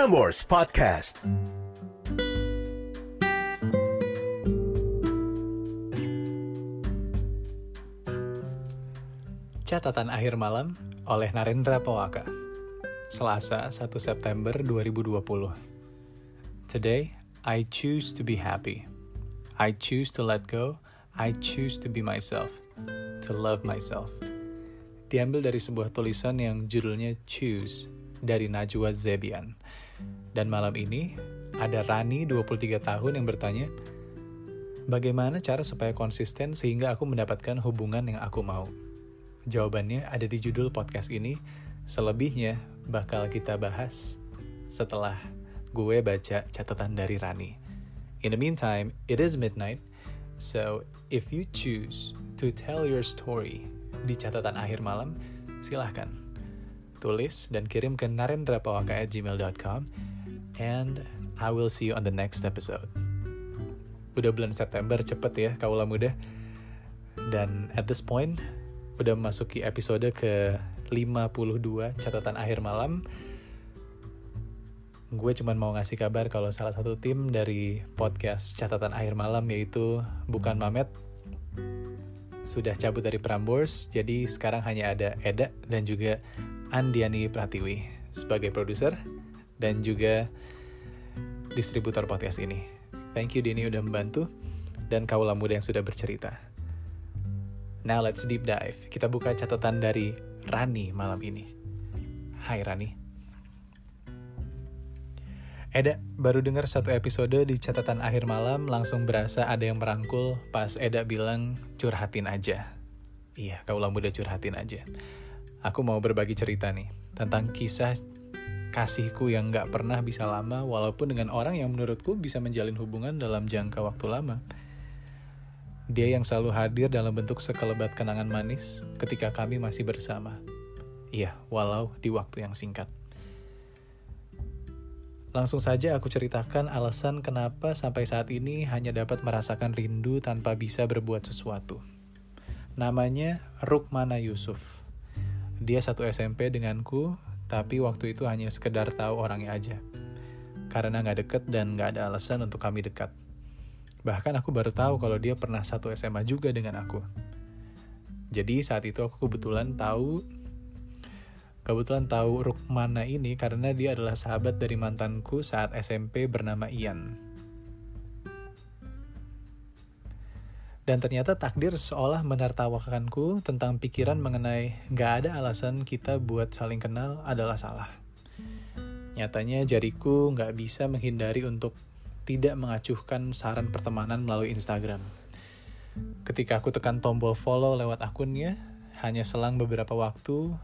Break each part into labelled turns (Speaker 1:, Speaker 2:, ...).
Speaker 1: Prambors Podcast.
Speaker 2: Catatan akhir malam oleh Narendra Pawaka. Selasa 1 September 2020. Today, I choose to be happy. I choose to let go. I choose to be myself. To love myself. Diambil dari sebuah tulisan yang judulnya Choose dari Najwa Zebian. Dan malam ini ada Rani 23 tahun yang bertanya, Bagaimana cara supaya konsisten sehingga aku mendapatkan hubungan yang aku mau? Jawabannya ada di judul podcast ini. Selebihnya bakal kita bahas setelah gue baca catatan dari Rani. In the meantime, it is midnight. So, if you choose to tell your story di catatan akhir malam, silahkan tulis dan kirim ke narendrapawaka@gmail.com and I will see you on the next episode. Udah bulan September cepet ya kaulah muda. Dan at this point udah memasuki episode ke 52 catatan akhir malam. Gue cuman mau ngasih kabar kalau salah satu tim dari podcast catatan akhir malam yaitu Bukan Mamet sudah cabut dari Prambors, jadi sekarang hanya ada Eda dan juga Andiani Pratiwi sebagai produser dan juga distributor podcast ini. Thank you Dini udah membantu dan kaulah muda yang sudah bercerita. Now let's deep dive. Kita buka catatan dari Rani malam ini. Hai Rani. Eda, baru dengar satu episode di catatan akhir malam langsung berasa ada yang merangkul pas Eda bilang curhatin aja. Iya, kaulah muda curhatin aja. Aku mau berbagi cerita nih tentang kisah kasihku yang gak pernah bisa lama walaupun dengan orang yang menurutku bisa menjalin hubungan dalam jangka waktu lama. Dia yang selalu hadir dalam bentuk sekelebat kenangan manis ketika kami masih bersama. Iya, walau di waktu yang singkat. Langsung saja aku ceritakan alasan kenapa sampai saat ini hanya dapat merasakan rindu tanpa bisa berbuat sesuatu. Namanya Rukmana Yusuf. Dia satu SMP denganku, tapi waktu itu hanya sekedar tahu orangnya aja. Karena nggak deket dan nggak ada alasan untuk kami dekat. Bahkan aku baru tahu kalau dia pernah satu SMA juga dengan aku. Jadi saat itu aku kebetulan tahu Kebetulan tahu Rukmana ini karena dia adalah sahabat dari mantanku saat SMP bernama Ian. Dan ternyata takdir seolah menertawakanku tentang pikiran mengenai gak ada alasan kita buat saling kenal adalah salah. Nyatanya jariku gak bisa menghindari untuk tidak mengacuhkan saran pertemanan melalui Instagram. Ketika aku tekan tombol follow lewat akunnya, hanya selang beberapa waktu,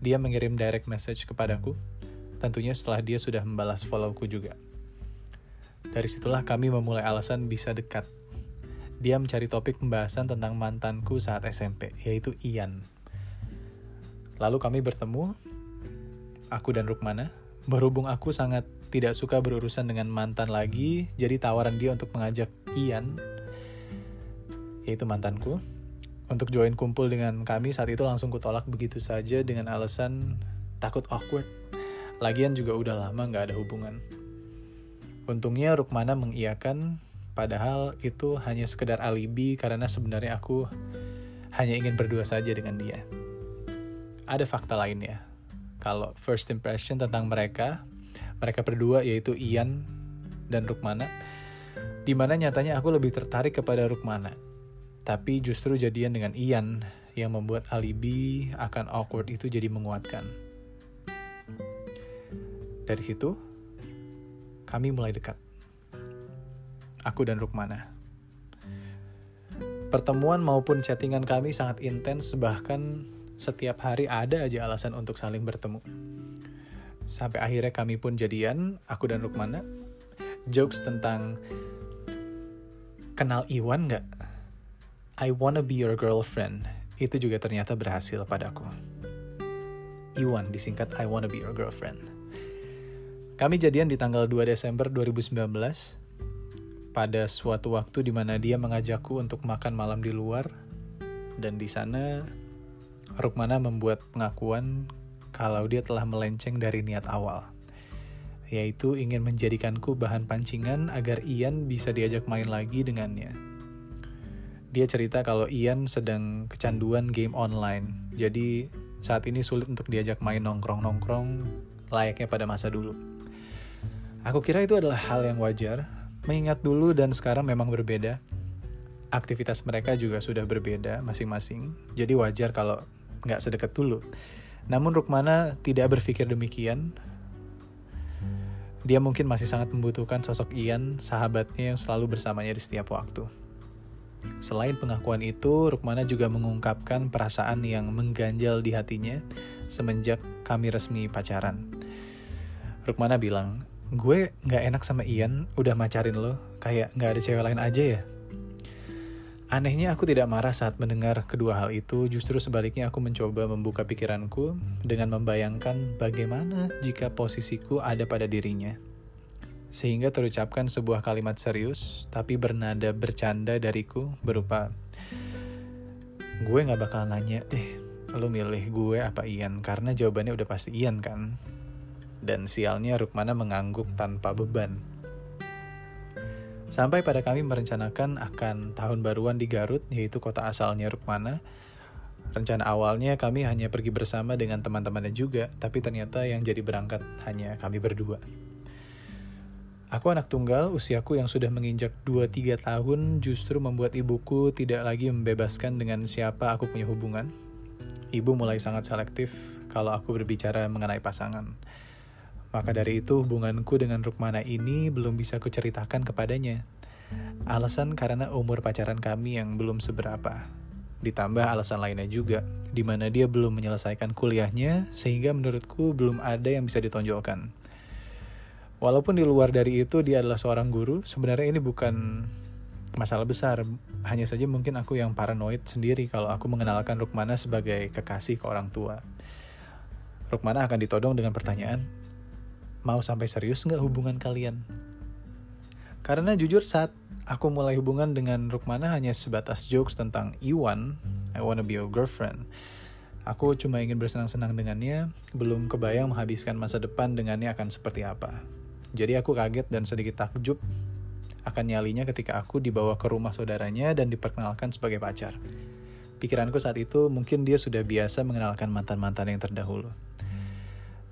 Speaker 2: dia mengirim direct message kepadaku, tentunya setelah dia sudah membalas followku juga. Dari situlah kami memulai alasan bisa dekat. Dia mencari topik pembahasan tentang mantanku saat SMP, yaitu Ian. Lalu kami bertemu, aku dan Rukmana. Berhubung aku sangat tidak suka berurusan dengan mantan lagi, jadi tawaran dia untuk mengajak Ian, yaitu mantanku, untuk join kumpul dengan kami saat itu langsung kutolak begitu saja dengan alasan takut awkward. Lagian juga udah lama nggak ada hubungan. Untungnya Rukmana mengiyakan, padahal itu hanya sekedar alibi karena sebenarnya aku hanya ingin berdua saja dengan dia. Ada fakta lainnya. Kalau first impression tentang mereka, mereka berdua yaitu Ian dan Rukmana, di mana nyatanya aku lebih tertarik kepada Rukmana. Tapi justru jadian dengan Ian yang membuat alibi akan awkward itu jadi menguatkan. Dari situ, kami mulai dekat. Aku dan Rukmana. Pertemuan maupun chattingan kami sangat intens, bahkan setiap hari ada aja alasan untuk saling bertemu. Sampai akhirnya kami pun jadian, aku dan Rukmana. Jokes tentang kenal Iwan nggak? I wanna be your girlfriend itu juga ternyata berhasil padaku. Iwan disingkat I wanna be your girlfriend. Kami jadian di tanggal 2 Desember 2019 pada suatu waktu di mana dia mengajakku untuk makan malam di luar dan di sana Rukmana membuat pengakuan kalau dia telah melenceng dari niat awal. yaitu ingin menjadikanku bahan pancingan agar Ian bisa diajak main lagi dengannya. Dia cerita kalau Ian sedang kecanduan game online, jadi saat ini sulit untuk diajak main nongkrong-nongkrong layaknya pada masa dulu. Aku kira itu adalah hal yang wajar, mengingat dulu dan sekarang memang berbeda. Aktivitas mereka juga sudah berbeda masing-masing, jadi wajar kalau nggak sedekat dulu. Namun Rukmana tidak berpikir demikian. Dia mungkin masih sangat membutuhkan sosok Ian, sahabatnya yang selalu bersamanya di setiap waktu. Selain pengakuan itu, Rukmana juga mengungkapkan perasaan yang mengganjal di hatinya semenjak kami resmi pacaran. Rukmana bilang, gue gak enak sama Ian, udah macarin lo, kayak gak ada cewek lain aja ya. Anehnya aku tidak marah saat mendengar kedua hal itu, justru sebaliknya aku mencoba membuka pikiranku dengan membayangkan bagaimana jika posisiku ada pada dirinya. Sehingga terucapkan sebuah kalimat serius, tapi bernada bercanda dariku berupa, Gue gak bakal nanya deh, lo milih gue apa Ian, karena jawabannya udah pasti Ian kan? Dan sialnya Rukmana mengangguk tanpa beban. Sampai pada kami merencanakan akan tahun baruan di Garut, yaitu kota asalnya Rukmana. Rencana awalnya kami hanya pergi bersama dengan teman-temannya juga, tapi ternyata yang jadi berangkat hanya kami berdua. Aku anak tunggal, usiaku yang sudah menginjak 2-3 tahun justru membuat ibuku tidak lagi membebaskan dengan siapa aku punya hubungan. Ibu mulai sangat selektif kalau aku berbicara mengenai pasangan. Maka dari itu hubunganku dengan Rukmana ini belum bisa kuceritakan kepadanya. Alasan karena umur pacaran kami yang belum seberapa. Ditambah alasan lainnya juga, di mana dia belum menyelesaikan kuliahnya sehingga menurutku belum ada yang bisa ditonjolkan. Walaupun di luar dari itu dia adalah seorang guru, sebenarnya ini bukan masalah besar. Hanya saja mungkin aku yang paranoid sendiri kalau aku mengenalkan Rukmana sebagai kekasih ke orang tua. Rukmana akan ditodong dengan pertanyaan, mau sampai serius nggak hubungan kalian? Karena jujur saat aku mulai hubungan dengan Rukmana hanya sebatas jokes tentang Iwan, I wanna be your girlfriend. Aku cuma ingin bersenang-senang dengannya, belum kebayang menghabiskan masa depan dengannya akan seperti apa. Jadi aku kaget dan sedikit takjub akan nyalinya ketika aku dibawa ke rumah saudaranya dan diperkenalkan sebagai pacar. Pikiranku saat itu mungkin dia sudah biasa mengenalkan mantan-mantan yang terdahulu.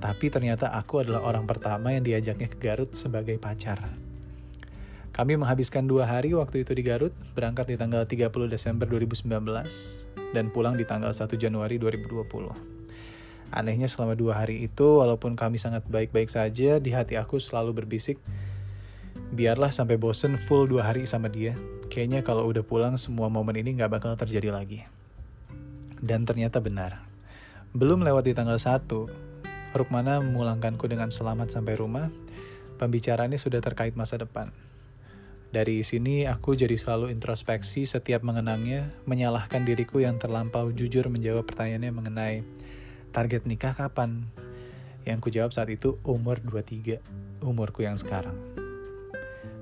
Speaker 2: Tapi ternyata aku adalah orang pertama yang diajaknya ke Garut sebagai pacar. Kami menghabiskan dua hari waktu itu di Garut, berangkat di tanggal 30 Desember 2019, dan pulang di tanggal 1 Januari 2020. Anehnya selama dua hari itu, walaupun kami sangat baik-baik saja, di hati aku selalu berbisik, biarlah sampai bosen full dua hari sama dia. Kayaknya kalau udah pulang, semua momen ini gak bakal terjadi lagi. Dan ternyata benar. Belum lewat di tanggal 1, Rukmana memulangkanku dengan selamat sampai rumah. Pembicaraannya sudah terkait masa depan. Dari sini aku jadi selalu introspeksi setiap mengenangnya, menyalahkan diriku yang terlampau jujur menjawab pertanyaannya mengenai target nikah kapan. Yang ku jawab saat itu umur 23, umurku yang sekarang.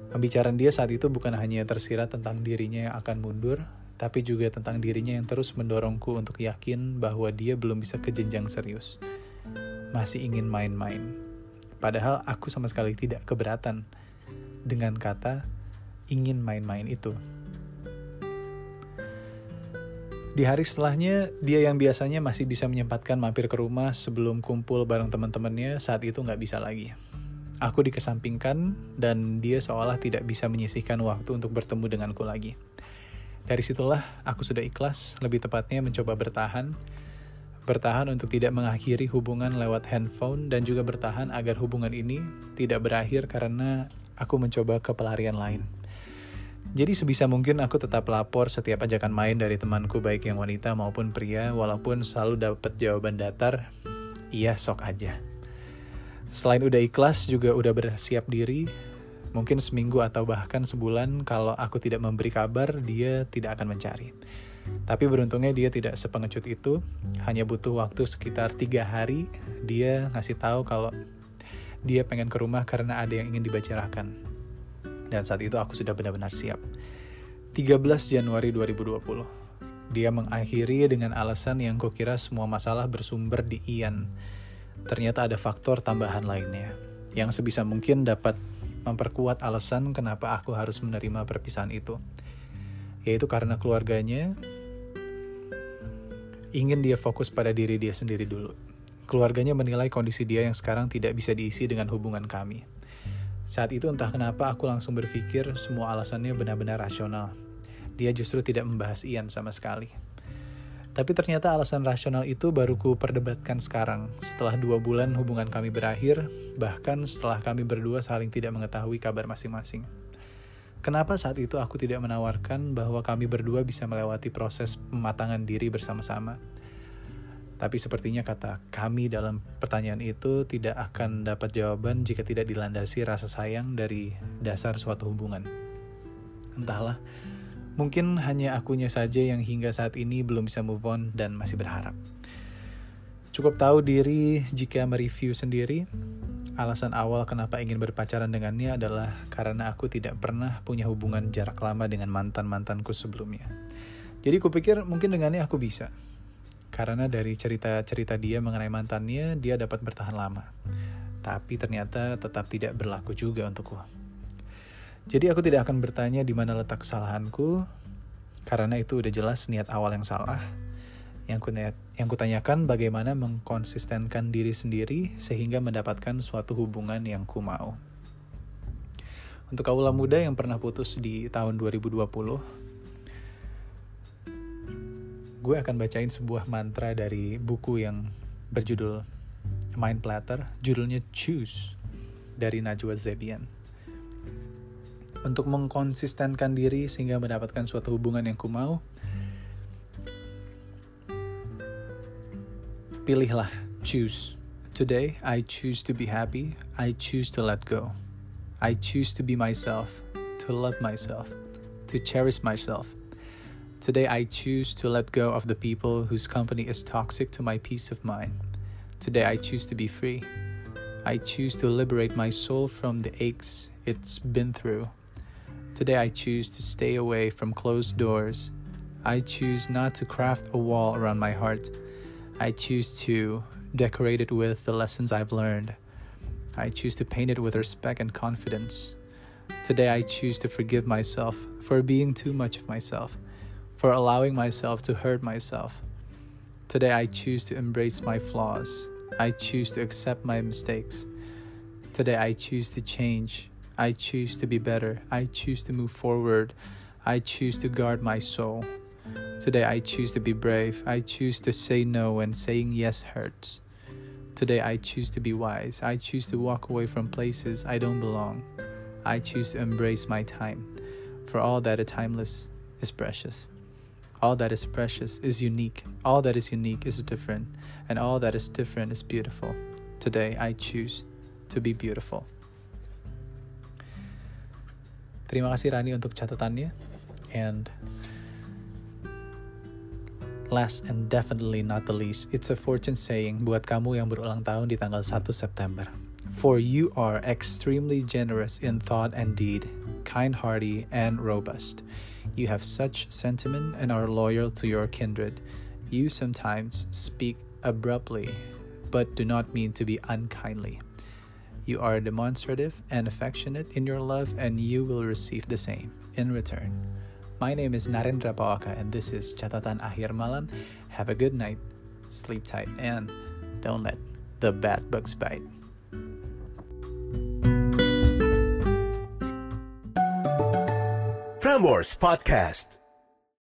Speaker 2: Pembicaraan dia saat itu bukan hanya tersirat tentang dirinya yang akan mundur, tapi juga tentang dirinya yang terus mendorongku untuk yakin bahwa dia belum bisa ke jenjang serius masih ingin main-main. Padahal aku sama sekali tidak keberatan dengan kata ingin main-main itu. Di hari setelahnya, dia yang biasanya masih bisa menyempatkan mampir ke rumah sebelum kumpul bareng teman-temannya, saat itu nggak bisa lagi. Aku dikesampingkan, dan dia seolah tidak bisa menyisihkan waktu untuk bertemu denganku lagi. Dari situlah, aku sudah ikhlas, lebih tepatnya mencoba bertahan, bertahan untuk tidak mengakhiri hubungan lewat handphone dan juga bertahan agar hubungan ini tidak berakhir karena aku mencoba ke pelarian lain. Jadi sebisa mungkin aku tetap lapor setiap ajakan main dari temanku baik yang wanita maupun pria walaupun selalu dapat jawaban datar, iya sok aja. Selain udah ikhlas juga udah bersiap diri, mungkin seminggu atau bahkan sebulan kalau aku tidak memberi kabar dia tidak akan mencari. Tapi beruntungnya dia tidak sepengecut itu, hanya butuh waktu sekitar tiga hari dia ngasih tahu kalau dia pengen ke rumah karena ada yang ingin dibicarakan. Dan saat itu aku sudah benar-benar siap. 13 Januari 2020. Dia mengakhiri dengan alasan yang kukira semua masalah bersumber di Ian. Ternyata ada faktor tambahan lainnya. yang sebisa mungkin dapat memperkuat alasan kenapa aku harus menerima perpisahan itu. Yaitu karena keluarganya ingin dia fokus pada diri dia sendiri dulu. Keluarganya menilai kondisi dia yang sekarang tidak bisa diisi dengan hubungan kami. Saat itu entah kenapa aku langsung berpikir semua alasannya benar-benar rasional. Dia justru tidak membahas Ian sama sekali. Tapi ternyata alasan rasional itu baru ku perdebatkan sekarang, setelah dua bulan hubungan kami berakhir, bahkan setelah kami berdua saling tidak mengetahui kabar masing-masing. Kenapa saat itu aku tidak menawarkan bahwa kami berdua bisa melewati proses pematangan diri bersama-sama? Tapi sepertinya kata kami dalam pertanyaan itu tidak akan dapat jawaban jika tidak dilandasi rasa sayang dari dasar suatu hubungan. Entahlah, Mungkin hanya akunya saja yang hingga saat ini belum bisa move on dan masih berharap. Cukup tahu diri jika mereview sendiri, alasan awal kenapa ingin berpacaran dengannya adalah karena aku tidak pernah punya hubungan jarak lama dengan mantan-mantanku sebelumnya. Jadi kupikir mungkin dengannya aku bisa. Karena dari cerita-cerita dia mengenai mantannya, dia dapat bertahan lama. Tapi ternyata tetap tidak berlaku juga untukku. Jadi aku tidak akan bertanya di mana letak kesalahanku, karena itu udah jelas niat awal yang salah. Yang ku yang kutanyakan bagaimana mengkonsistenkan diri sendiri sehingga mendapatkan suatu hubungan yang ku mau. Untuk kaula muda yang pernah putus di tahun 2020, gue akan bacain sebuah mantra dari buku yang berjudul Mind Platter, judulnya Choose dari Najwa Zebian untuk mengkonsistenkan diri sehingga mendapatkan suatu hubungan yang kumau, pilihlah, choose. Today, I choose to be happy. I choose to let go. I choose to be myself, to love myself, to cherish myself. Today, I choose to let go of the people whose company is toxic to my peace of mind. Today, I choose to be free. I choose to liberate my soul from the aches it's been through. Today I choose to stay away from closed doors. I choose not to craft a wall around my heart. I choose to decorate it with the lessons I've learned. I choose to paint it with respect and confidence. Today I choose to forgive myself for being too much of myself, for allowing myself to hurt myself. Today I choose to embrace my flaws. I choose to accept my mistakes. Today I choose to change. I choose to be better. I choose to move forward. I choose to guard my soul. Today I choose to be brave. I choose to say no when saying yes hurts. Today I choose to be wise. I choose to walk away from places I don't belong. I choose to embrace my time. For all that is timeless is precious. All that is precious is unique. All that is unique is different. And all that is different is beautiful. Today I choose to be beautiful. Terima kasih Rani untuk catatannya. And last and definitely not the least, it's a fortune saying buat kamu yang berulang tahun di tanggal 1 September. For you are extremely generous in thought and deed, kind-hearted and robust. You have such sentiment and are loyal to your kindred. You sometimes speak abruptly, but do not mean to be unkindly. You are demonstrative and affectionate in your love, and you will receive the same in return. My name is Narendra Pawaka, and this is Catatan Akhir Malam. Have a good night, sleep tight, and don't let the bad bugs bite.
Speaker 1: Frameworks Podcast.